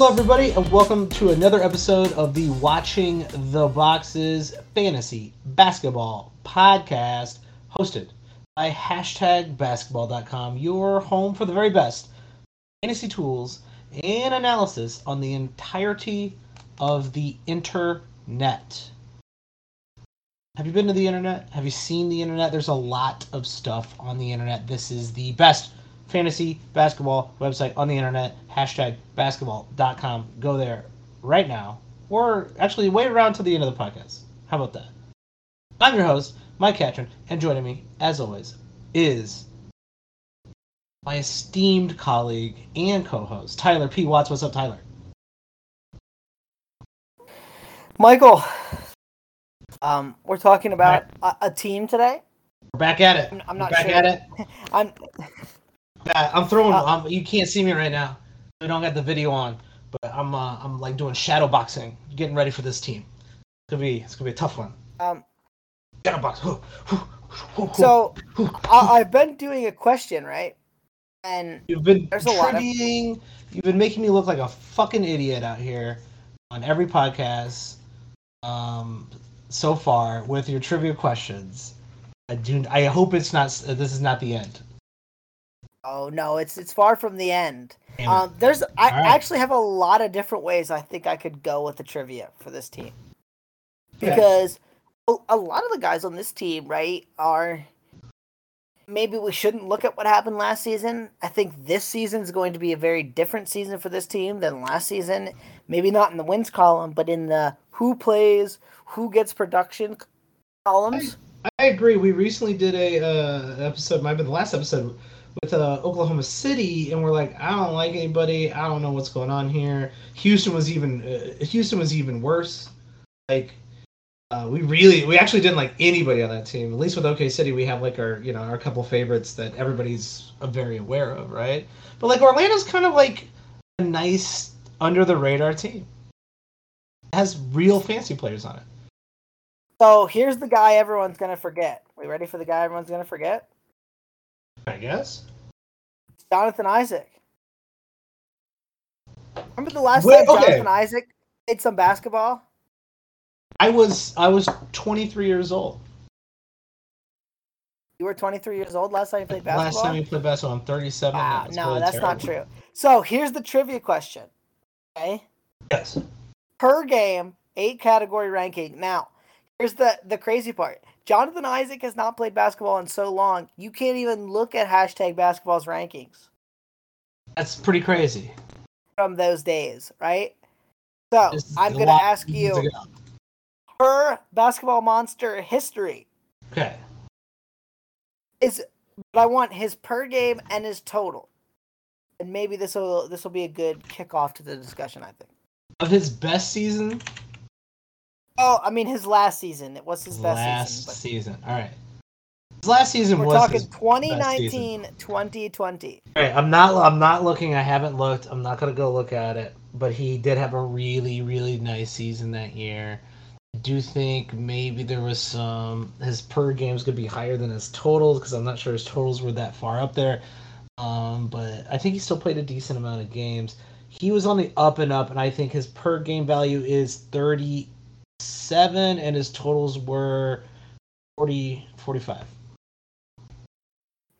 Hello, everybody, and welcome to another episode of the Watching the Boxes Fantasy Basketball Podcast, hosted by hashtag basketball.com, your home for the very best fantasy tools and analysis on the entirety of the internet. Have you been to the internet? Have you seen the internet? There's a lot of stuff on the internet. This is the best fantasy basketball website on the internet. Hashtag basketball.com. Go there right now. Or actually, wait around till the end of the podcast. How about that? I'm your host, Mike Catron, and joining me, as always, is my esteemed colleague and co host, Tyler P. Watts. What's up, Tyler? Michael, um, we're talking about a, a team today. We're back at it. I'm, I'm We're not back sure. at it. I'm Yeah, I'm throwing. Uh, um, you can't see me right now. We don't got the video on, but I'm. Uh, I'm like doing shadow boxing, getting ready for this team. It's gonna be. It's gonna be a tough one. um, Shadow box. so I, I've been doing a question, right? And you've been there's a lot of- You've been making me look like a fucking idiot out here on every podcast. Um, so far with your trivia questions. I do. I hope it's not. This is not the end. Oh no, it's it's far from the end. Um, there's I All right. actually have a lot of different ways I think I could go with the trivia for this team Okay. because a, a lot of the guys on this team, right, are maybe we shouldn't look at what happened last season. I think this season is going to be a very different season for this team than last season. Maybe not in the wins column, but in the who plays, who gets production columns. I agree. We recently did a uh, episode, might have been the last episode, with uh, Oklahoma City, and we're like, I don't like anybody. I don't know what's going on here. Houston was even uh, Houston was even worse. Like, uh, we really, we actually didn't like anybody on that team. At least with OK City, we have like our, you know, our couple favorites that everybody's very aware of, right? But like Orlando's kind of like a nice under the radar team. It has real fancy players on it. So here's the guy everyone's gonna forget. We ready for the guy everyone's gonna forget? I guess. Jonathan Isaac. Remember the last Wait, time okay. Jonathan Isaac played some basketball? I was I was 23 years old. You were 23 years old last time you played basketball. Last time you played basketball, I'm 37. Wow, ah, That's no, really that's not true. So here's the trivia question. Okay, Yes. per game, eight category ranking. Now, here's the the crazy part. Jonathan Isaac has not played basketball in so long, you can't even look at hashtag basketball's rankings That's pretty crazy. from those days, right? So I'm gonna ask you ago. per basketball monster history Okay. is but I want his per game and his total. And maybe this will this will be a good kickoff to the discussion, I think. Of his best season, Oh, I mean his last season. It was his best last season. season. All right. His last season we're was talking his 2019, 2020. All right, I'm not. I'm not looking. I haven't looked. I'm not gonna go look at it. But he did have a really, really nice season that year. I do think maybe there was some. His per games could be higher than his totals because I'm not sure his totals were that far up there. Um, but I think he still played a decent amount of games. He was on the up and up, and I think his per game value is 37, and his totals were 40, 45.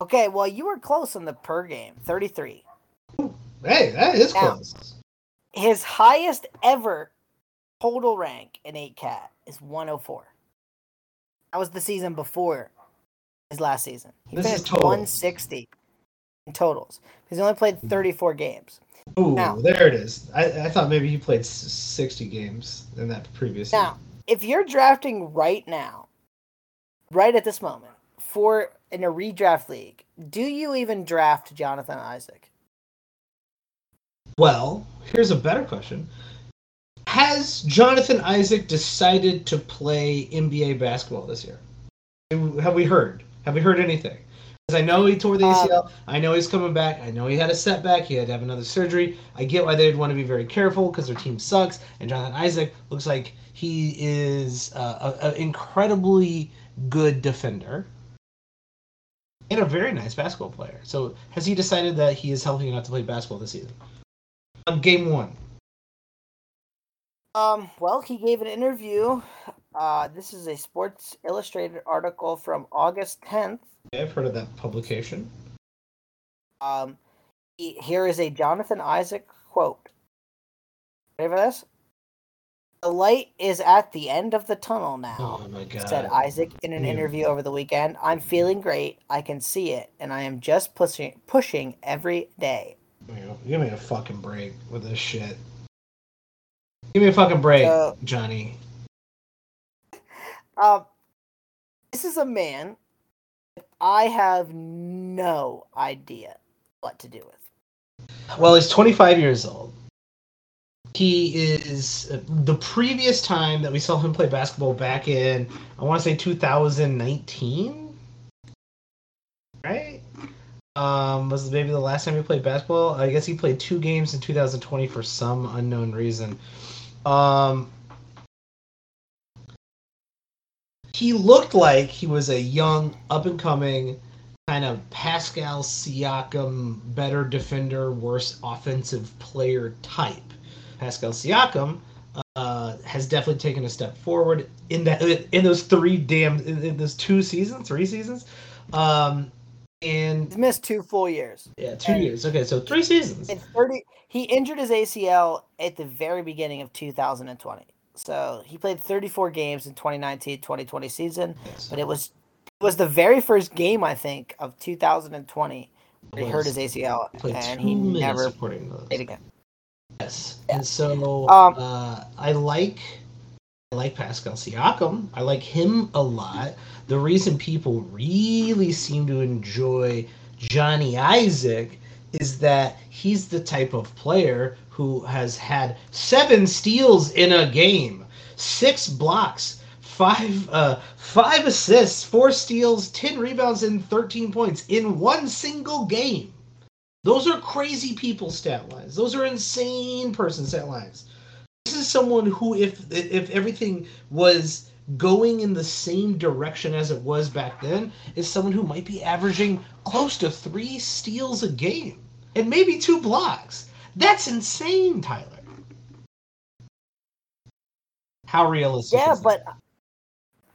Okay, well you were close on the per game, 33. Hey, that is Now- close. His highest ever total rank in 8 cat is 104. That was the season before his last season. He This is finished 160 in totals. Because he only played 34 games. Now- there it is. I, I thought maybe he played 60 games in that previous Now, if you're drafting right now, right at this moment, for in a redraft league, do you even draft Jonathan Isaac? Well, here's a better question. Has Jonathan Isaac decided to play NBA basketball this year? Have we heard? Have we heard anything? I know he tore the ACL. I know he's coming back. I know he had a setback. He had to have another surgery. I get why they'd want to be very careful because their team sucks. And Jonathan Isaac looks like he is uh, an incredibly good defender and a very nice basketball player. So has he decided that he is healthy enough to play basketball this season? On game one. Um, well, he gave an interview. Uh, this is a Sports Illustrated article from August 10th. Yeah, I've heard of that publication. Um, he, here is a Jonathan Isaac quote. Ready for this? The light is at the end of the tunnel now, Oh my god. said Isaac in an Yeah. interview over the weekend. I'm feeling great. I can see it, and I am just pushing pushing every day. Give me a fucking break with this shit. Give me a fucking break, So- Johnny. Um, this is a man I have no idea what to do with. Well, he's 25 years old. He is uh, the previous time that we saw him play basketball back in, I want to say 2019, right? Um, was maybe the last time he played basketball. I guess he played two games in 2020 for some unknown reason. Um, he looked like he was a young, up and coming kind of Pascal Siakam, better defender, worse offensive player type. Pascal Siakam uh, has definitely taken a step forward in that in those three damn in, in those two seasons, three seasons, um, and He's missed two full years. yeah, two And- years. Okay, so three seasons. In 30, he injured his ACL at the very beginning of 2020. So he played 34 games in 2019-2020 season, Yes. but it was it was the very first game I think of 2020 where he hurt his ACL and he never according to this. played again. Yes. Yeah. And so Um, uh, I like I like Pascal Siakam. I like him a lot. The reason people really seem to enjoy Johnny Isaac is that he's the type of player who has had seven steals in a game, six blocks, five uh, five assists, four steals, ten rebounds, and thirteen points in one single game. Those are crazy people stat lines. Those are insane person stat lines. This is someone who, if if everything was going in the same direction as it was back then, is someone who might be averaging close to three steals a game and maybe two blocks. That's insane, Tyler. How realistic? Yeah, is that? Yeah,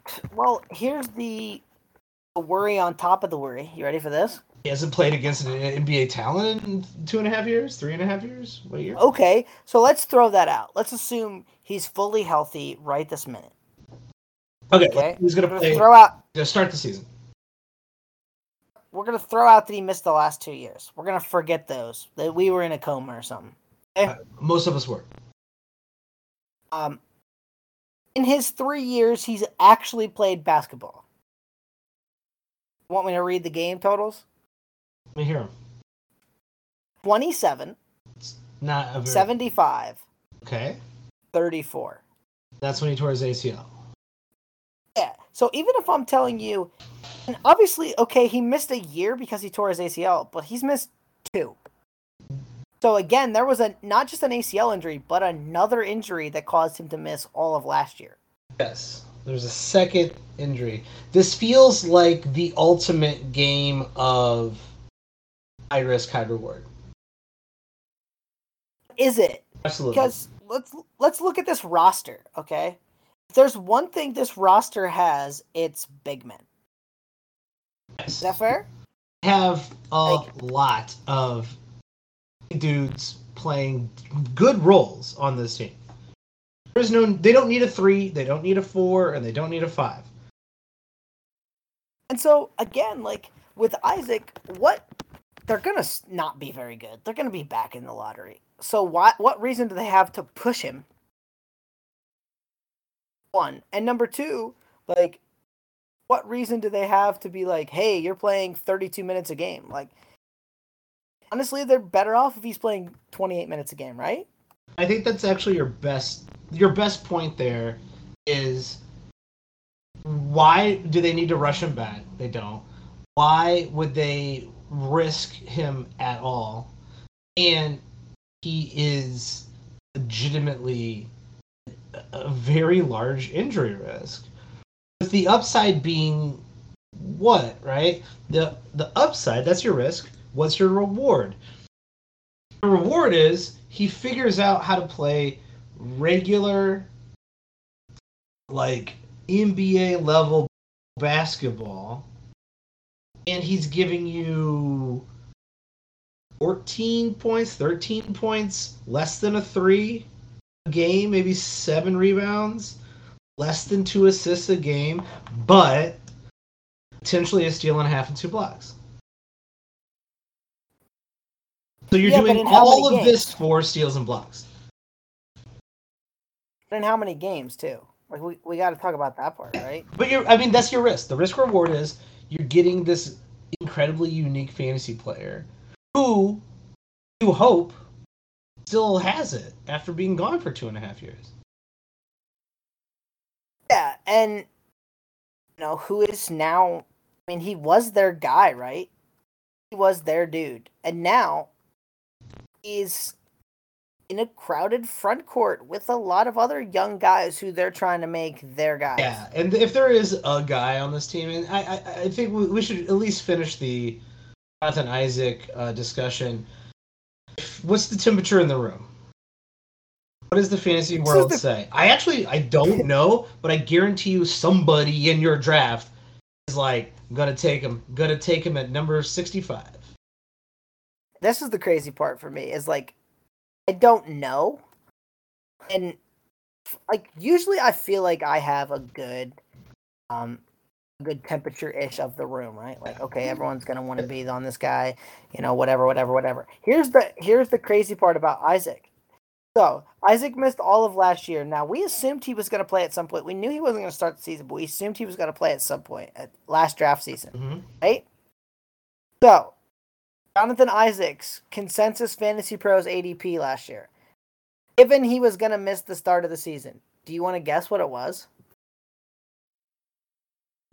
but well, here's the the worry on top of the worry. You ready for this? he hasn't played against an NBA talent in two and a half years, three and a half years. What year? Okay, so let's throw that out. Let's assume he's fully healthy right this minute. Okay, Okay, who's gonna play? throw out. To start the season. We're gonna throw out that he missed the last two years. We're gonna forget those. That we were in a coma or something. Most of us were. Um, in his three years, he's actually played basketball. Want me to read the game totals? Let me hear him. 27, Not a very, 75, Okay, 34. that's when he tore his ACL. So even if I'm telling you, and obviously, okay, he missed a year because he tore his ACL, but he's missed two. So again, there was a not just an ACL injury, but another injury that caused him to miss all of last year. Yes, there's a second injury. This feels like the ultimate game of high risk, high reward. Is it? Absolutely. Because let's let's look at this roster, okay? If there's one thing this roster has, it's big men. Is that fair? have a Like- lot of dudes playing good roles on this team. There's no, they don't need a three, they don't need a four, and they don't need a five. And so again, like with Isaac, what they're gonna s- not be very good. They're gonna be back in the lottery. So what what reason do they have to push him? One and number two, like, what reason do they have to be like, hey, you're playing 32 minutes a game? Like, honestly, they're better off if he's playing 28 minutes a game, right? I think that's actually your best your best point there is why do they need to rush him back? They don't. Why would they risk him at all? And he is legitimately a- very large injury risk. With the upside being what, right? The the upside, that's your risk. What's your reward? The reward is he figures out how to play regular, like NBA level basketball, and he's giving you 14 points, 13 points, less than a three a game, maybe seven rebounds, less than two assists a game, but potentially a steal and a half and two blocks. So you're Yeah, doing all of this for steals and blocks. And how many games too? Like we, we got to talk about that part, right? But you're, I mean, that's your risk. The risk reward is you're getting this incredibly unique fantasy player who you hope still has it after being gone for two and a half years. Yeah, and you know who is now? I mean, he was their guy, right? He was their dude, and now he's in a crowded front court with a lot of other young guys who they're trying to make their guys. Yeah, and if there is a guy on this team, and I, I, I think we, we should at least finish the Jonathan Isaac uh, discussion. What's the temperature in the room? What does the fantasy world the- say? I actually I don't know, but I guarantee you somebody in your draft is like gonna take him, gonna take him at number sixty-five. This is the crazy part for me is like I don't know, and like usually I feel like I have a good um good temperature ish of the room, right? Like okay, everyone's gonna want to be on this guy, you know, whatever, whatever, whatever. Here's the here's the crazy part about Isaac. So Isaac missed all of last year. Now we assumed he was going to play at some point. We knew he wasn't going to start the season, but we assumed he was going to play at some point at last draft season, Mm-hmm. right? So Jonathan Isaacs consensus fantasy pros ADP last year. Given he was going to miss the start of the season, do you want to guess what it was?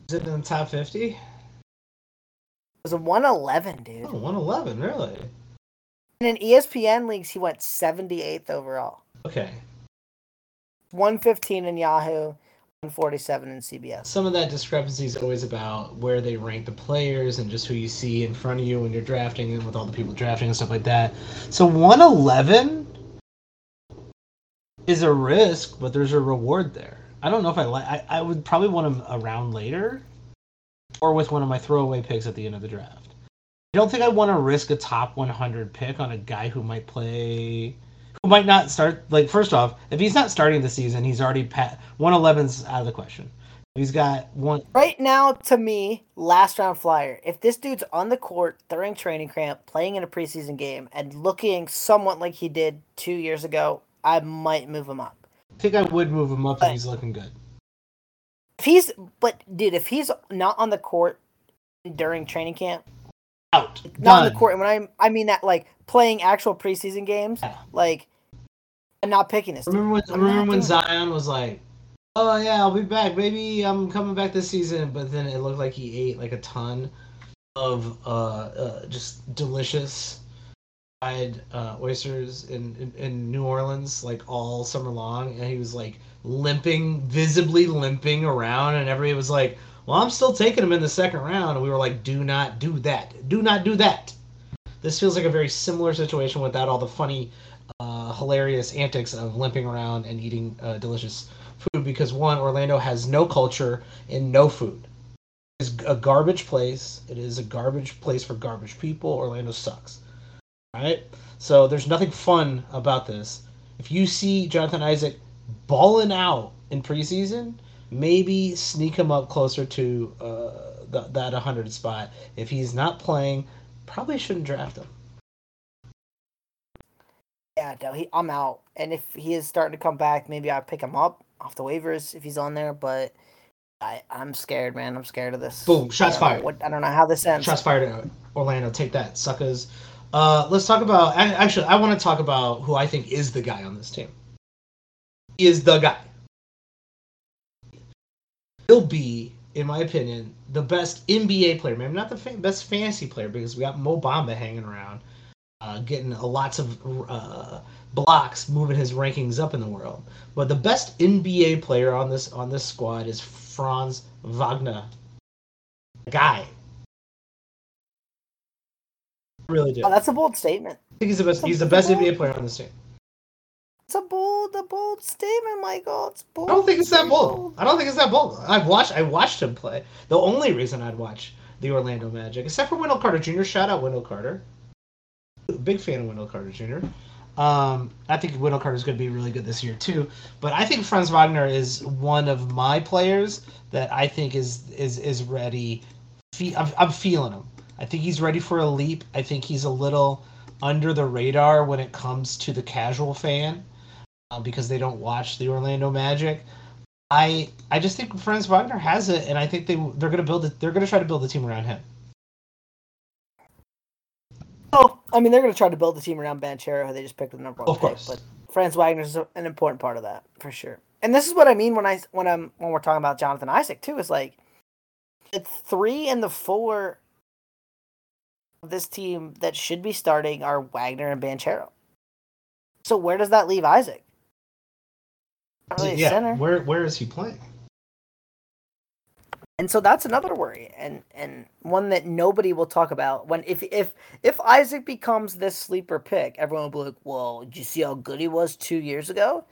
Is it in the top fifty? It was a 111, dude. Oh, 111, really? And in ESPN leagues, he went 78th overall. Okay. 115 in Yahoo, 147 in CBS. some of that discrepancy is always about where they rank the players and just who you see in front of you when you're drafting and with all the people drafting and stuff like that. So 111 is a risk, but there's a reward there. I don't know if I like. I, would probably want him around later, or with one of my throwaway picks at the end of the draft. I don't think I want to risk a top 100 pick on a guy who might play, who might not start. Like first off, if he's not starting the season, he's already pat 111's out of the question. He's got one. Right now, to me, last round flyer. If this dude's on the court during training camp, playing in a preseason game, and looking somewhat like he did two years ago, I might move him up. I think I would move him up if he's looking good. If he's, but dude, if he's not on the court during training camp, Out. not on the court, and when I I mean that like playing actual preseason games, Yeah. like I'm not picking this. Remember when? Remember when Zion was like, "Oh yeah, I'll be back. Maybe I'm coming back this season." But then it looked like he ate like a ton of uh, uh just delicious fried uh, oysters in, in in New Orleans like all summer long, and he was like limping, visibly limping around, and everybody was like, "Well, I'm still taking him in the second round," and we were like, "Do not do that. Do not do that." This feels like a very similar situation without all the funny uh, hilarious antics of limping around and eating uh, delicious food because one, Orlando has no culture and no food. It's a garbage place. It is a garbage place for garbage people. Orlando sucks. Right? So there's nothing fun about this. If you see Jonathan Isaac balling out in preseason, maybe sneak him up closer to uh, th- that 100 spot. If he's not playing, probably shouldn't draft him. Yeah, no, he, I'm out. And if he is starting to come back, maybe I pick him up off the waivers if he's on there. But I, I'm scared, man. I'm scared of this. Boom, shots I fired. What, I don't know how this ends. Shots fired Orlando. Take that, suckers. Uh, let's talk about. Actually, I want to talk about who I think is the guy on this team. He is the guy. He'll be, in my opinion, the best NBA player. Maybe not the fa- best fantasy player because we got Mo Bamba hanging around, uh, getting a lots of uh, blocks, moving his rankings up in the world. But the best NBA player on this on this squad is Franz Wagner. Guy. Really do. Oh, that's a bold statement. I think he's the best. He's the best NBA player on this team. It's a bold, a bold statement, Michael. It's bold. I don't think it's that bold. I don't think it's that bold. I've watched. I watched him play. The only reason I'd watch the Orlando Magic, except for Wendell Carter Jr. Shout out Wendell Carter. Big fan of Wendell Carter Jr. Um, I think Wendell Carter is going to be really good this year too. But I think Franz Wagner is one of my players that I think is is is ready. I'm, I'm feeling him. I think he's ready for a leap. I think he's a little under the radar when it comes to the casual fan uh, because they don't watch the Orlando Magic. I I just think Franz Wagner has it, and I think they they're going to build it. They're going to try to build a team around him. Oh, I mean, they're going to try to build a team around Banchero, who they just picked with the number one Of pick. course. But Franz Wagner is an important part of that for sure. And this is what I mean when I when I'm when we're talking about Jonathan Isaac too. Is like the three and the four this team that should be starting are Wagner and Banchero. So where does that leave Isaac? Really yeah, center. where where is he playing? and so that's another worry and and one that nobody will talk about when if if if isaac becomes this sleeper pick everyone will be like well did you see how good he was two years ago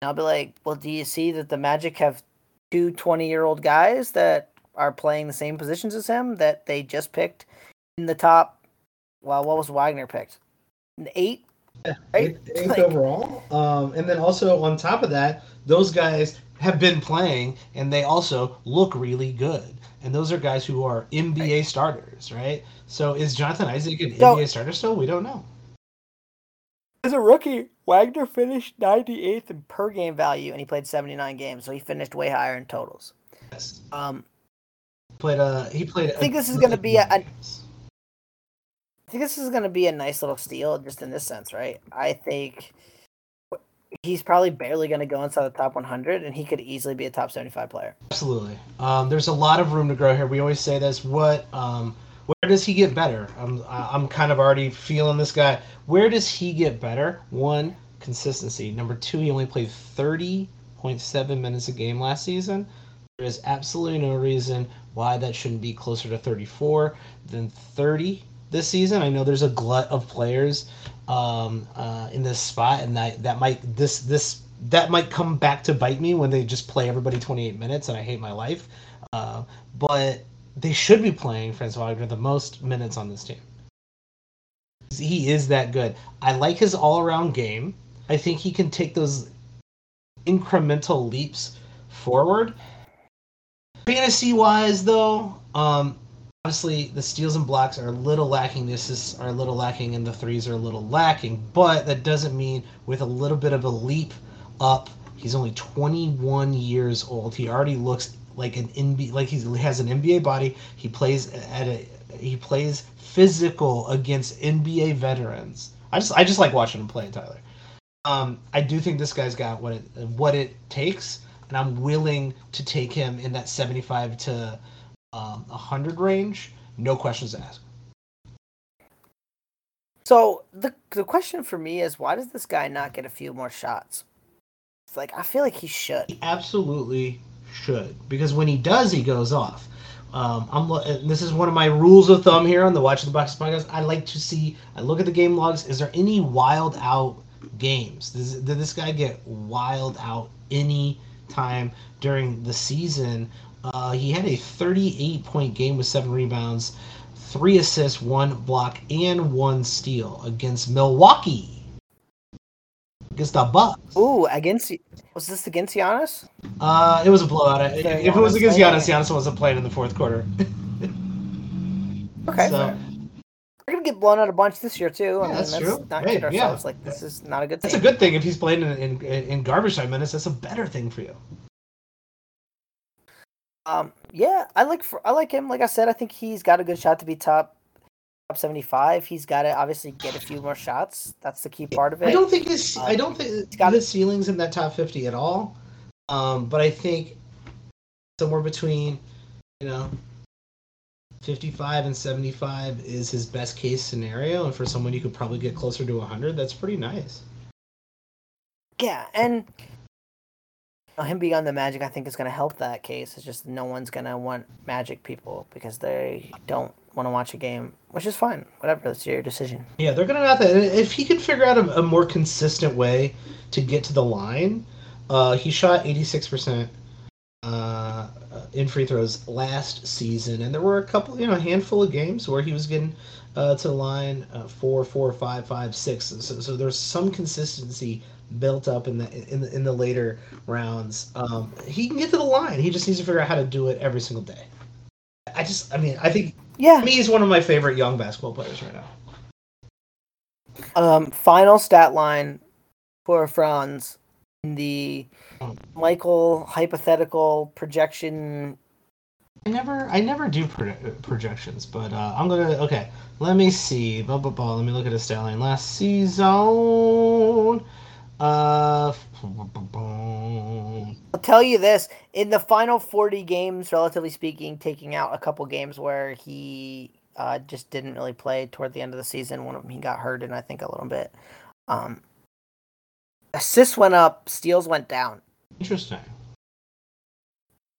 and i'll be like well do you see that the magic have two 20 year old guys that are playing the same positions as him that they just picked in the top well what was wagner picked An eight right Eighth, eighth Like- overall. Um, and then also on top of that, those guys have been playing and they also look really good. And those are guys who are NBA starters, right? So is Jonathan Isaac an So- NBA starter still? We don't know. as a rookie wagner finished 98th in per game value and he played 79 games so he finished way higher in totals Yes. um Played uh he played I think this is gonna be a- a- I think this is going to be a nice little steal, just in this sense, right? I think he's probably barely going to go inside the top 100, and he could easily be a top 75 player. Absolutely. Um, there's a lot of room to grow here. We always say this. What, um, where does he get better? I'm, I'm kind of already feeling this guy. Where does he get better? One, consistency. Number two, he only played 30.7 minutes a game last season. There is absolutely no reason why that shouldn't be closer to 34 than 30 this season. I know there's a glut of players um, uh, in this spot, and that that might this this that might come back to bite me when they just play everybody 28 minutes, and I hate my life. Uh, but they should be playing Franz Wagner the most minutes on this team. He is that good. I like his all-around game. I think he can take those incremental leaps forward. Fantasy wise, though, um, honestly, the steals and blocks are a little lacking. The assists are a little lacking, and the threes are a little lacking. But that doesn't mean with a little bit of a leap up. He's only 21 years old. He already looks like an NBA, like he has an NBA body. He plays at a he plays physical against NBA veterans. I just I just like watching him play, Tyler. Um, I do think this guy's got what it what it takes, and I'm willing to take him in that 75 to um, 100 range. No questions asked. So the the question for me is, why does this guy not get a few more shots? It's like I feel like he should. He absolutely should because when he does, he goes off. Um, I'm this is one of my rules of thumb here on the Watch the Box podcast. I like to see. I look at the game logs. Is there any wild out games? Does, did this guy get wild out any time during the season? Uh, he had a 38 point game with seven rebounds, three assists, one block, and one steal against Milwaukee. Against the Bucks. Ooh, against was this against Giannis? Uh, it was a blowout. If it was Giannis, against. Giannis, Giannis wasn't playing in the fourth quarter. Okay, So- we're gonna get blown out a bunch this year too. I mean, that's true. not Hey, kid yeah. ourselves. Like this is not a good Thing. That's a good thing if he's playing in, in, in garbage time minutes. That's a better thing for you. Um, yeah, I like for, I like him. Like I said, I think he's got a good shot to be top top seventy five. He's got to obviously get a few more shots. That's the key part of it. I don't think his I Um, don't think it's got- his ceiling's in that top fifty at all. Um, but I think somewhere between you know fifty five and seventy five is his best case scenario, and for someone you could probably get closer to hundred, that's pretty nice. Yeah, and him being on the Magic, I think is going to help that case. It's just no one's going to want Magic people because they don't want to watch a game, which is fine. Whatever, that's your decision. Yeah, they're gonna have that. If he could figure out a, a more consistent way to get to the line, uh, he shot eighty six percent uh, in free throws last season, and there were a couple, you know, a handful of games where he was getting uh, to the line uh, four, four, five, five, six. So, so there's some consistency built up in the in the, in the later rounds. Um, he can get to the line. He just needs to figure out how to do it every single day. I just, I mean, I think Yeah. me he's one of my favorite young basketball players right now. Um, final stat line for Franz in the. Michael hypothetical projection. I never, I never do pro- projections, but uh, I'm gonna. Okay, let me see. Blah, blah, blah. Let me look at his stat line. Last season, uh, I'll tell you this: in the final forty games, relatively speaking, taking out a couple games where he uh, just didn't really play toward the end of the season. One of them he got hurt and I think, a little bit. Um, assists went up, steals went down. interesting.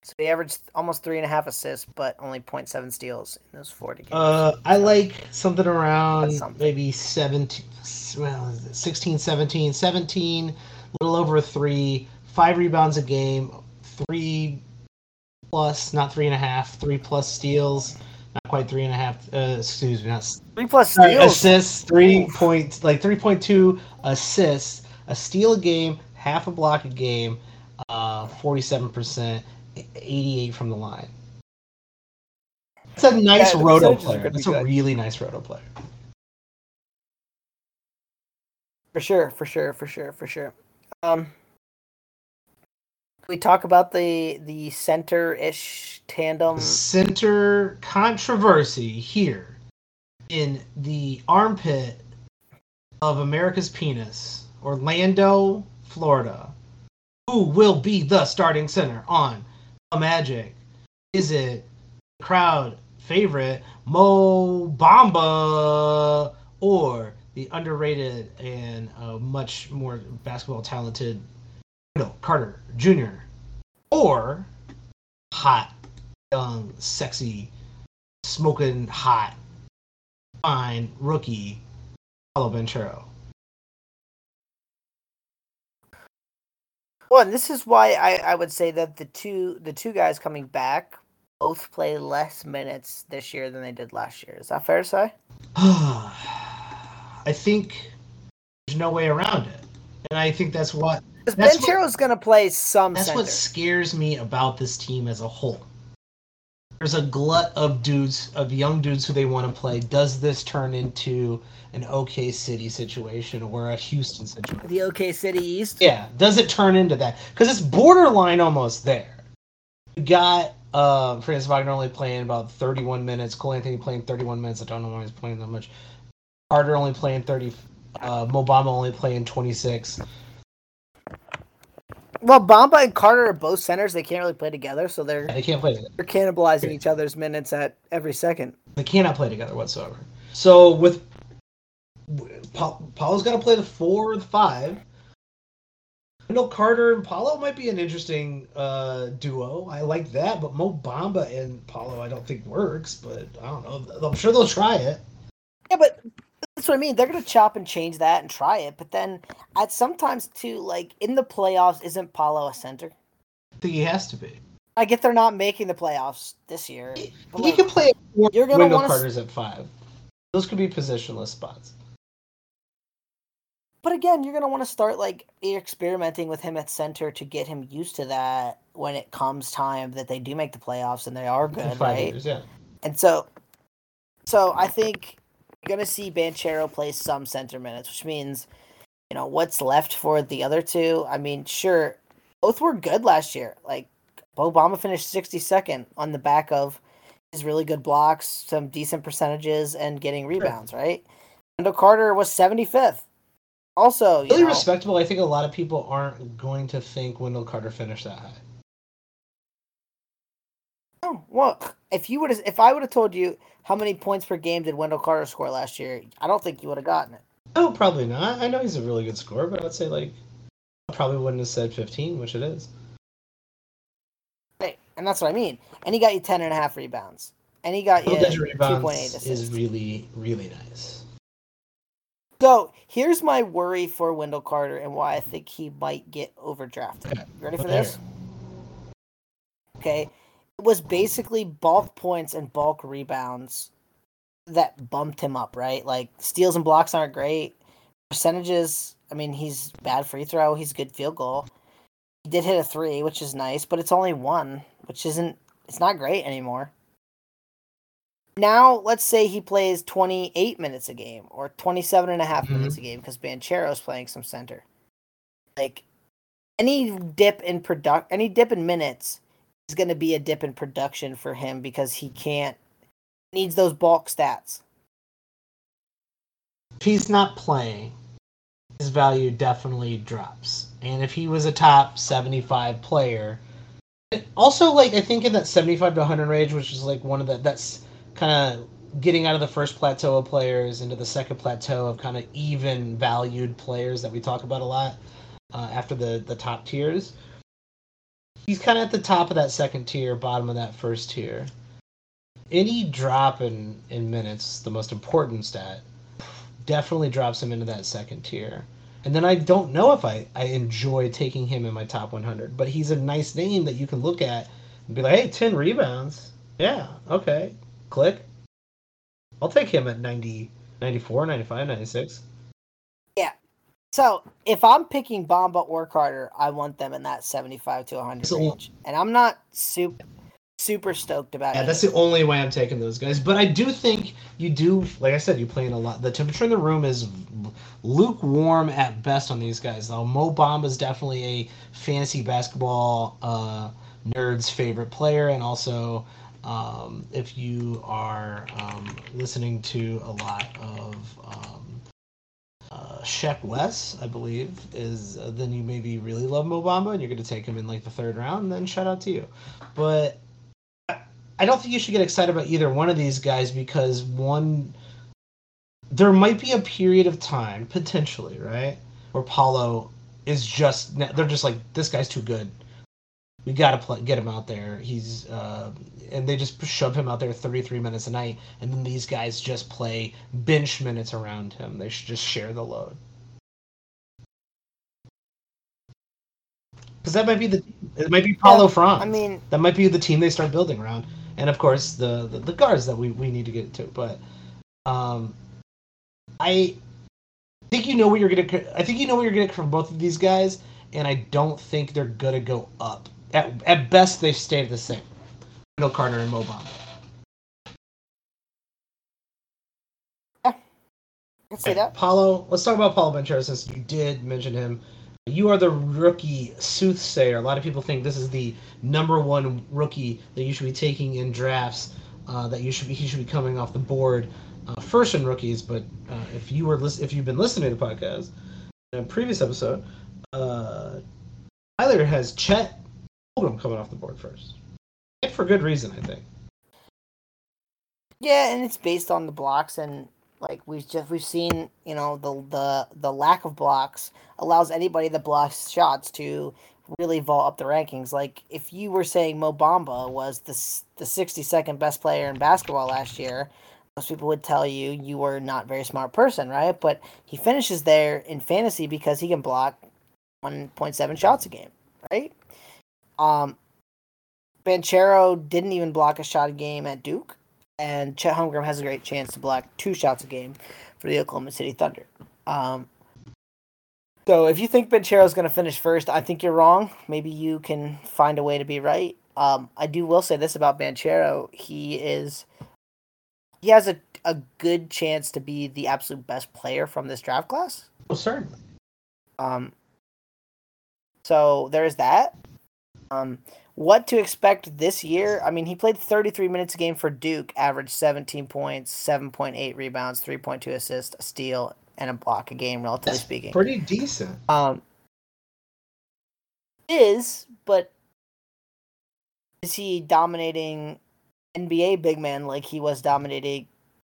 So he averaged almost three and a half assists, but only 0.7 steals in those 40 games. Uh, I like something around something. maybe 17, well, 16, 17, 17, a little over three, five rebounds a game, three plus, not three and a half, three plus steals, not quite three and a half. Uh, excuse me, not three plus Sorry, steals. assists, three point like three point two assists, a steal a game, half a block a game, uh, forty seven percent, eighty eight from the line. It's a nice Yeah, the roto player. It's a good. really nice roto player. For sure, for sure, for sure, for sure. Um, we talk about the the center ish tandem. Center controversy here in the armpit of America's penis, Orlando, Florida. Who will be the starting center on the Magic? Is it crowd favorite Mo Bamba or the underrated and uh, much more basketball talented Carter Jr. or hot, young, sexy, smoking hot, fine rookie Paolo Banchero? Well, and this is why I, I would say that the two the two guys coming back both play less minutes this year than they did last year. Is that fair to say? I think there's no way around it, and I think that's what Because Banchero's going to play some that's center. what scares me about this team as a whole. There's a glut of dudes, of young dudes who they want to play. Does this turn into an OK City situation or a Houston situation? The OK City East. Yeah, does it turn into that? Because it's borderline almost there. You got uh, Francis Wagner only playing about 31 minutes. Cole Anthony playing 31 minutes. I don't know why he's playing that much. Carter only playing 30. Uh, Mo Bamba only playing 26. Well, Bamba and Carter are both centers. They can't really play together, so they're They can't play together. they're cannibalizing each other's minutes at every second. They cannot play together whatsoever. So with Pa- Paolo's got to play the four or the five. Wendell Carter and Paolo might be an interesting uh, duo. I like that, but Mo Bamba and Paolo I don't think works. But I don't know. I'm sure they'll try it. Yeah, but that's what I mean. They're gonna chop and change that and try it, but then at sometimes too, like in the playoffs, isn't Paolo a center? I think he has to be. I get they're not making the playoffs this year. But he like, can play you're gonna s- Carter's at five. Those could be positionless spots. But again, you're gonna want to start like experimenting with him at center to get him used to that when it comes time that they do make the playoffs and they are good, five right? years, yeah. And so, so I think you're gonna see Banchero play some center minutes, which means, you know, what's left for the other two. I mean, sure, both were good last year. Like Bamba finished 62nd on the back of his really good blocks, some decent percentages, and getting rebounds. Right? Wendell Carter was 75th. Also, Really know, respectable. I think a lot of people aren't going to think Wendell Carter finished that high. Oh, well, if you would have, if I would have told you how many points per game did Wendell Carter score last year, I don't think you would have gotten it. Oh, probably not. I know he's a really good scorer, but I'd say like I probably wouldn't have said 15, which it is. Right. And that's what I mean. And he got you 10 and a half rebounds. and he got you two point eight assists. is really, really nice. So here's my worry for Wendell Carter and why I think he might get overdrafted. Ready for this? Okay. It was basically bulk points and bulk rebounds that bumped him up, right? Like steals and blocks aren't great. Percentages, I mean, he's bad free throw, he's good field goal. He did hit a three, which is nice, but it's only one, which isn't it's not great anymore. Now, let's say he plays 28 minutes a game or 27 and a half Mhm. minutes a game because Banchero's playing some center. Like any dip in product any dip in minutes is going to be a dip in production for him because he can't needs those bulk stats. If he's not playing, his value definitely drops. And if he was a top 75 player, also like I think in that 75 to 100 range, which is like one of the that's kind of getting out of the first plateau of players into the second plateau of kind of even valued players that we talk about a lot uh, after the the top tiers. He's kind of at the top of that second tier, bottom of that first tier. Any drop in in minutes, the most important stat, definitely drops him into that second tier. And then I don't know if I, I enjoy taking him in my top 100, but he's a nice name that you can look at and be like, hey, 10 rebounds. Yeah, okay. Click. I'll take him at 90, 94, 95, 96. So, if I'm picking Bamba or Carter, I want them in that 75 to 100 So- range. And I'm not super super stoked about Yeah, it. that's the only way I'm taking those guys. But I do think you do, like I said, you play in a lot. The temperature in the room is lukewarm at best on these guys. Though Mo Bamba is definitely a fantasy basketball uh, nerd's favorite player, and also um, if you are um, listening to a lot of um, uh, Sheck Wes, I believe, is uh, then you maybe really love Mo Bamba, and you're going to take him in like the third round. Then shout out to you. But I don't think you should get excited about either one of these guys because one, there might be a period of time potentially, right, where Paolo is just they're just like this guy's too good. We got to play, get him out there. He's uh, and they just shove him out there 33 minutes a night, and then these guys just play bench minutes around him. They should just share the load. Because that might be the it might be Paolo Yeah, Franz. I mean, that might be the team they start building around, and of course the the, the guards that we, we need to get to. But um, I think you know what you're gonna. I think you know what you're gonna get from both of these guys, and I don't think they're gonna go up. At at best, they stayed the same. Wendell Carter and Mo Bamba. let's say that. Paolo, let's talk about Paolo Banchero since you did mention him. You are the rookie soothsayer. A lot of people think this is the number one rookie that you should be taking in drafts. Uh, that you should be he should be coming off the board uh, first in rookies. But uh, if you were if you've been listening to the podcast in a previous episode, uh, Tyler has Chet Holmgren coming off the board first, and for good reason, I think. Yeah, and it's based on the blocks and like we've just we've seen, you know, the the the lack of blocks allows anybody that blocks shots to really vault up the rankings. Like if you were saying Mo Bamba was the the 62nd best player in basketball last year, most people would tell you you were not very smart person, right? But he finishes there in fantasy because he can block 1.7 shots a game, right? Um Banchero didn't even block a shot a game at Duke and Chet Holmgren has a great chance to block two shots a game for the Oklahoma City Thunder. Um, so if you think Banchero's going to finish first, I think you're wrong. Maybe you can find a way to be right. Um, I do will say this about Banchero: he is he has a a good chance to be the absolute best player from this draft class. Oh, certainly. Um, so there's that. Um, what to expect this year? I mean, he played 33 minutes a game for Duke, averaged 17 points, 7.8 rebounds, 3.2 assists, a steal, and a block a game, relatively That's speaking. Pretty decent. Um, is but is he dominating NBA big men like he was dominating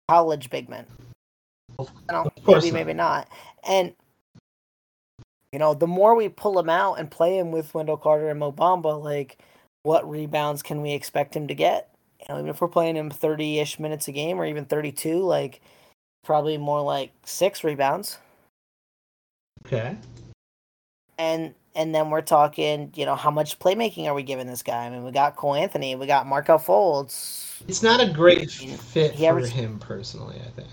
college big men? Of- You know, of course maybe not. maybe not. And you know, the more we pull him out and play him with Wendell Carter and Mo Bamba, like what rebounds can we expect him to get? you know, even if we're playing him 30 ish minutes a game or even 32, like probably more like six rebounds. Okay. And and then we're talking, you know, how much playmaking are we giving this guy? I mean, we got Cole Anthony, we got Markelle Fultz. It's not a great fit for averaged- him personally. I think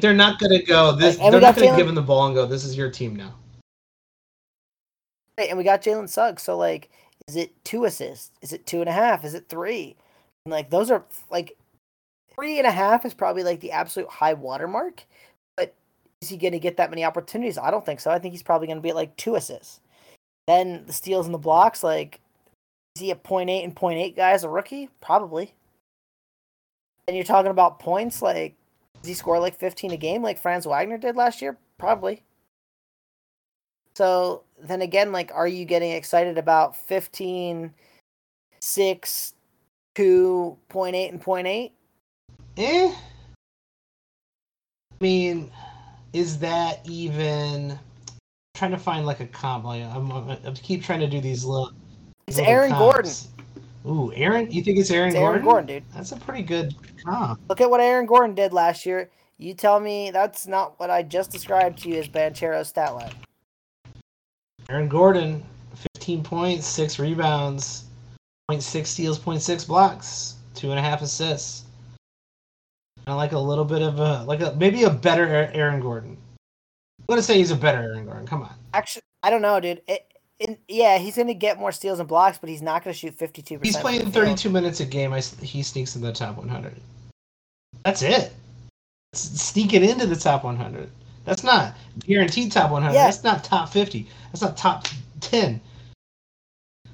they're not going to go. This we they're not going to give him the ball and go. This is your team now. Right, and we got Jalen Suggs. So like, is it two assists? Is it two and a half? Is it three? And like those are like three and a half is probably like the absolute high watermark. But is he going to get that many opportunities? I don't think so. I think he's probably going to be at like two assists. Then the steals and the blocks, like is he a point eight and point eight guy as a rookie? Probably. And you're talking about points, like does he score like 15 a game like Franz Wagner did last year? Probably. So then again, like, are you getting excited about 15, 6, 2, point 8, and point 8? Eh. I mean, is that even? I'm trying to find like a comp. Like, I'm, I'm, I keep trying to do these little. It's little Aaron Gordon. Ooh, Aaron. You think it's Aaron It's Gordon? Aaron Gordon, dude. That's a pretty good comp. Look at what Aaron Gordon did last year. You tell me that's not what I just described to you as Banchero's stat line. Aaron Gordon, 15 points, six rebounds, 0.6 steals, 0.6 blocks, two and a half assists. I like a little bit of a like a maybe a better Aaron Gordon. I'm gonna say he's a better Aaron Gordon. Come on. Actually, I don't know, dude. It, it, yeah, he's going to get more steals and blocks, but he's not going to shoot 52%. He's playing the field. 32 minutes a game. I, he sneaks in the top 100. That's it. Sneaking into the top 100. That's not guaranteed top 100. Yeah. That's not top 50. That's not top 10.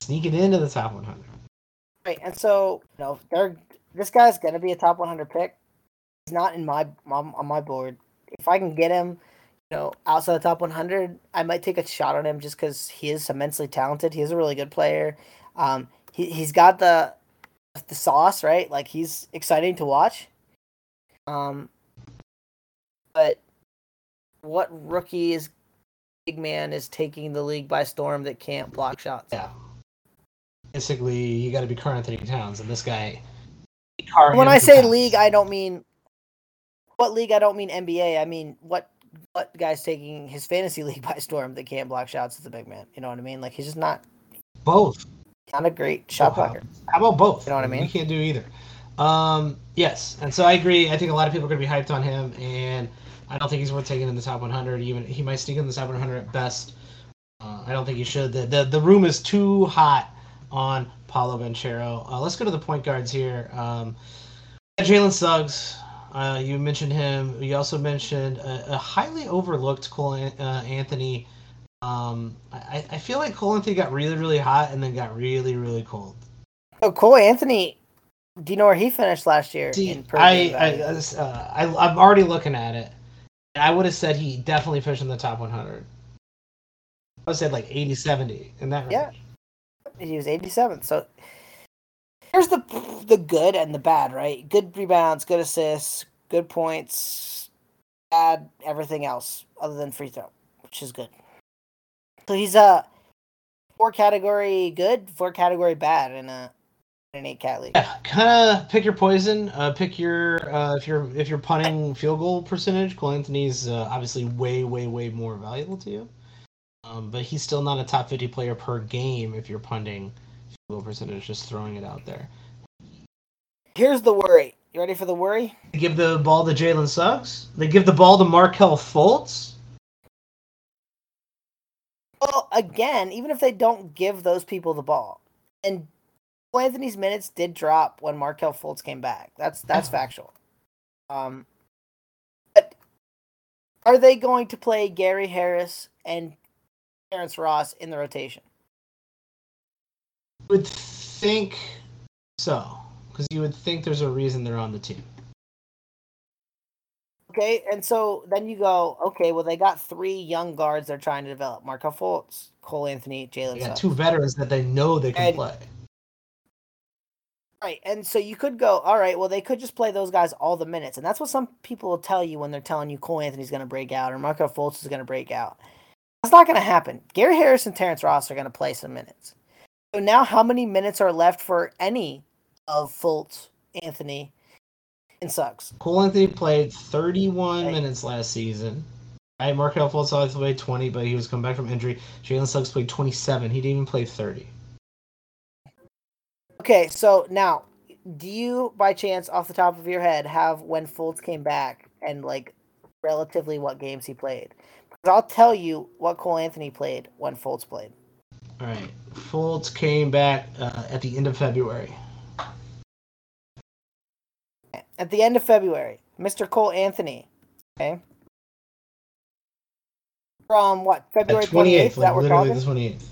Sneaking into the top 100. Right, and so you know, they're this guy's gonna be a top 100 pick. He's not in my on, my board. If I can get him, you know, outside the top 100, I might take a shot on him just because he is immensely talented. He is a really good player. Um, he he's got the the sauce, right? Like he's exciting to watch. Um, but what rookie is big man is taking the league by storm that can't block shots? Yeah. Basically, you got to be Karl Anthony Towns, and this guy. when I say league, I don't mean what league. I don't mean NBA. I mean what what guy's taking his fantasy league by storm that can't block shots as a big man. You know what I mean? Like he's just not both. not a great shot Wow. blocker. How about both? You know what I mean? We mean? can't do either. Um, yes, and so I agree. I think a lot of people are going to be hyped on him, and I don't think he's worth taking in the top 100. Even he might sneak in the top 100 at best. Uh, I don't think he should. The, the the room is too hot on Paolo Banchero. Uh, let's go to the point guards here. Um, Jalen Suggs. Uh, you mentioned him. You also mentioned a, a highly overlooked Cole An- uh, Anthony. Um, I, I feel like Cole Anthony got really, really hot and then got really, really cold. Oh, Cole Anthony. Do you know where he finished last year? See, in I, I, uh, I, I'm already looking at it. I would have said he definitely finished in the top 100. I would have said like 80, 70 in that range. Yeah. he was 87th. So here's the the good and the bad, right? Good rebounds, good assists, good points, bad everything else other than free throw, which is good. So he's a four category good, four category bad in a uh, in an eight cat league. Yeah, kind of pick your poison. Uh, pick your uh, if you're if you're punting field goal percentage. Cole Anthony's uh, obviously way way way more valuable to you, um, but he's still not a top 50 player per game if you're punting field goal percentage. Just throwing it out there. Here's the worry. You ready for the worry? They give the ball to Jalen Suggs. They give the ball to Markelle Fultz. Well, again, even if they don't give those people the ball, and Cole Anthony's minutes did drop when Markelle Fultz came back. That's that's factual. Um, but are they going to play Gary Harris and Terrence Ross in the rotation? would think so, because you would think there's a reason they're on the team. Okay, and so then you go, okay, well they got three young guards they're trying to develop: Markelle Fultz, Cole Anthony, Jalen. They got Suggs. two veterans that they know they can And- play. Right, and so you could go, all right, well, they could just play those guys all the minutes, and that's what some people will tell you when they're telling you Cole Anthony's going to break out or Marco Fultz is going to break out. That's not going to happen. Gary Harris and Terrence Ross are going to play some minutes. So now, how many minutes are left for any of Fultz, Anthony, and Suggs. Cole Anthony played 31 Right. minutes last season. Right, Markelle Fultz obviously played 20, but he was coming back from injury. Jalen Suggs played 27. He didn't even play 30. Okay, so now, do you by chance, off the top of your head, have when Fultz came back and like relatively what games he played? Because I'll tell you what Cole Anthony played when Fultz played. All right. Fultz came back uh, at the end of February. At the end of February, Mr. Cole Anthony, okay, from what February 28th, like That we're literally talking. the 28th.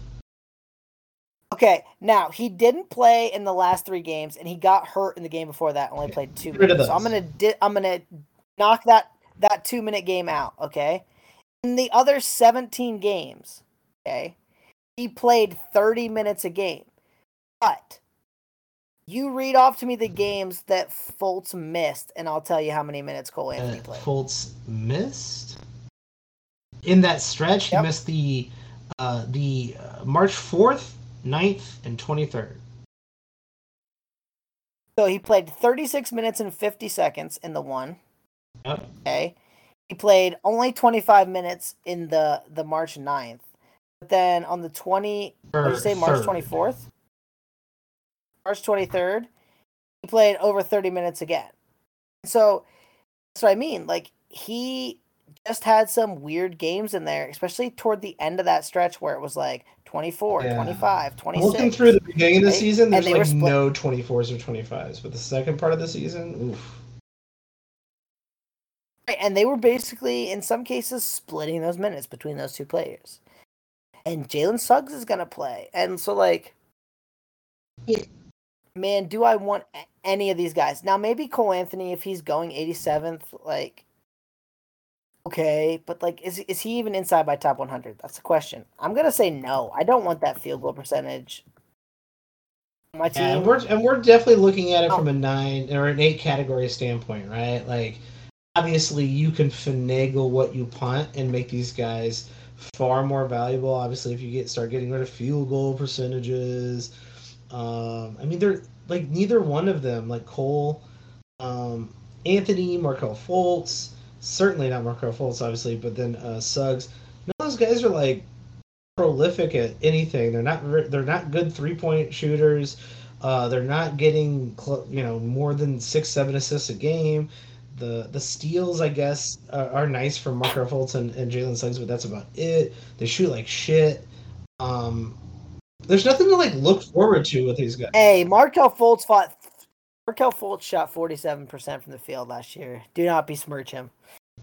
Okay, now he didn't play in the last three games, and he got hurt in the game before that. Only played two minutes. So I'm gonna di- I'm gonna knock that that two minute game out. Okay, in the other 17 games, okay, he played 30 minutes a game. But you read off to me the games that Fultz missed, and I'll tell you how many minutes Cole Anthony Uh, played. Fultz missed in that stretch. He missed the uh, the uh, March 4th, 9th, and 23rd. So he played 36 minutes and 50 seconds in the one. Yep. Okay. He played only 25 minutes in the the March 9th. But then on the 20 what did you say March third. 24th? March 23rd, he played over 30 minutes again. So that's what I mean. Like he just had some weird games in there, especially toward the end of that stretch where it was like 24, Yeah. 25, 26. Looking through the beginning of the right? season, there's like split- no 24s or 25s. But the second part of the season, oof. Right, and they were basically, in some cases, splitting those minutes between those two players. And Jalen Suggs is gonna play, and so like, Yeah. man, do I want any of these guys? Now, maybe Cole Anthony, if he's going 87th, like, okay, but like, is is he even inside my top 100? That's the question. I'm gonna say no. I don't want that field goal percentage. on My team. Yeah, and we're and we're definitely looking at it Oh. from a nine or an eight category standpoint, right? Like, obviously, you can finagle what you punt and make these guys far more valuable. Obviously, if you get start getting rid of field goal percentages, um, I mean, they're like neither one of them, like Cole, um, Anthony, Markelle Fultz, certainly not Markelle Fultz, obviously, but then uh, Suggs. None of those guys are like prolific at anything. They're not they're not good three point shooters. Uh, they're not getting cl- you know more than six seven assists a game. The the steals I guess are, are nice for Marker Fultz and, and Jalen Suggs, but that's about it. They shoot like shit. Um, there's nothing to like look forward to with these guys. Hey, Markelle Fultz fought. Markelle Fultz shot 47% from the field last year. Do not besmirch him.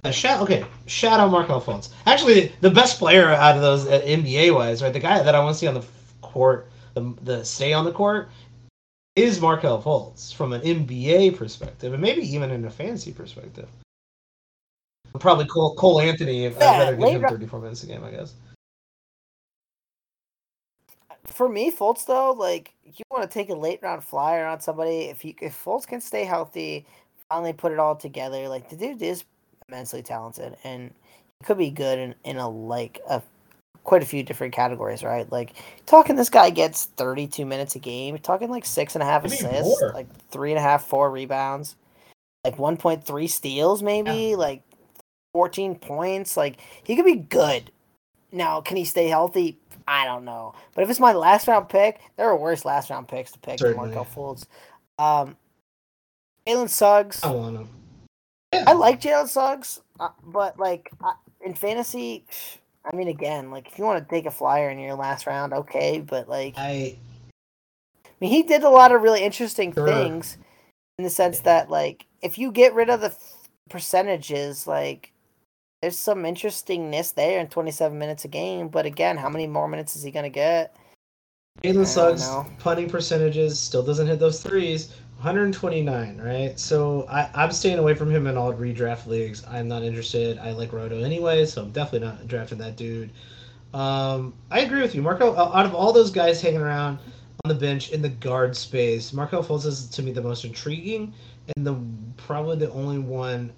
Uh, shout okay, shout out Markelle Fultz. Actually, the best player out of those uh, NBA wise, right? The guy that I want to see on the court, the the stay on the court, is Markelle Fultz from an NBA perspective, and maybe even in a fantasy perspective. Probably Cole, Cole Anthony. If Yeah, I'd rather give him 34 minutes a game, I guess. For me, Fultz though, like you want to take a late round flyer on somebody. If you if Fultz can stay healthy, finally put it all together, like the dude is immensely talented and he could be good in, in a like a quite a few different categories, right? Like talking this guy gets thirty two minutes a game, talking like six and a half assists, more. like three and a half, four rebounds, like one point three steals, maybe, like fourteen points. Like he could be good. Now, can he stay healthy? I don't know. But if it's my last round pick, there are worse last round picks to pick Certainly. than Markelle Fultz. Um, Jalen Suggs. I want him. I like Jalen Suggs, uh, but like in fantasy, I mean, again, like if you want to take a flyer in your last round, okay. But like, I I mean, he did a lot of really interesting Sure. things in the sense that like if you get rid of the percentages, like there's some interestingness there in 27 minutes a game. But again, how many more minutes is he gonna get? Jalen Suggs punting percentages still doesn't hit those threes. 129, right? So I, I'm staying away from him in all redraft leagues. I'm not interested. I like Roto anyway, so I'm definitely not drafting that dude. Um, I agree with you, Marco. Out of all those guys hanging around on the bench in the guard space, Marco Fultz is to me the most intriguing and the probably the only one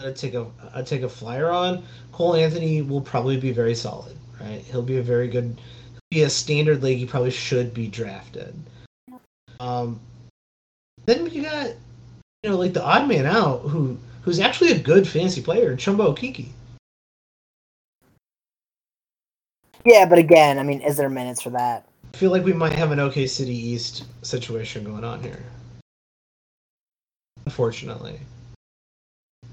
I'd take a I'd take a flyer on. Cole Anthony will probably be very solid, right? He'll be a very good be a standard league, he probably should be drafted. Um, Then you got, you know, like the odd man out who who's actually a good fantasy player, Chuma Okeke. Yeah, but again, I mean, is there minutes for that? I feel like we might have an OK City East situation going on here. Unfortunately.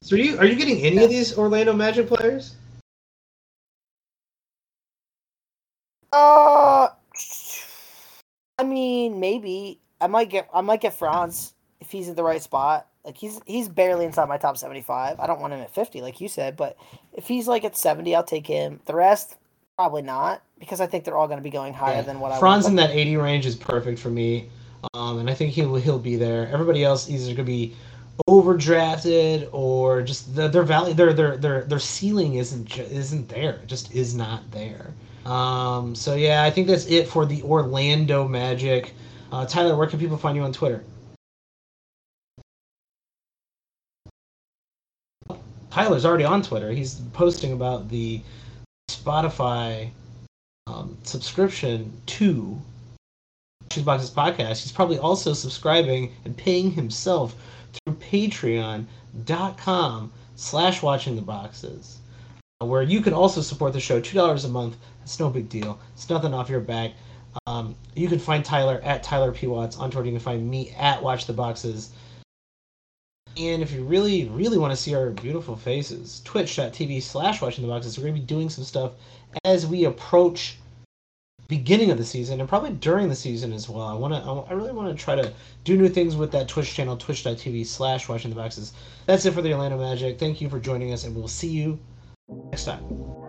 So are you are you getting any of these Orlando Magic players? Uh, I mean, maybe I might get I might get Franz if he's in the right spot. Like he's he's barely inside my top seventy five. I don't want him at fifty, like you said, but if he's like at seventy, I'll take him. The rest, probably not, because I think they're all going to be going higher Yeah. than what I. Franz in that 80 range is perfect for me, um, and I think he'll he'll be there. Everybody else either going to be overdrafted or just the, their value, their their their their ceiling isn't isn't there. It just is not there. Um, so yeah, I think that's it for the Orlando Magic. Uh, Tyler, where can people find you on Twitter? Tyler's already on Twitter. He's posting about the Spotify um, subscription to Shoesboxes podcast. He's probably also subscribing and paying himself through patreon.com slash watching the boxes where you can also support the show $2 a month it's no big deal it's nothing off your back um, you can find tyler at tyler p watts on twitter you can find me at watch the boxes and if you really really want to see our beautiful faces twitch.tv slash watching the boxes we're going to be doing some stuff as we approach beginning of the season and probably during the season as well. I want to. I really want to try to do new things with that Twitch channel, twitch.tv slash watching the boxes. That's it for the Orlando Magic. Thank you for joining us, and we'll see you next time.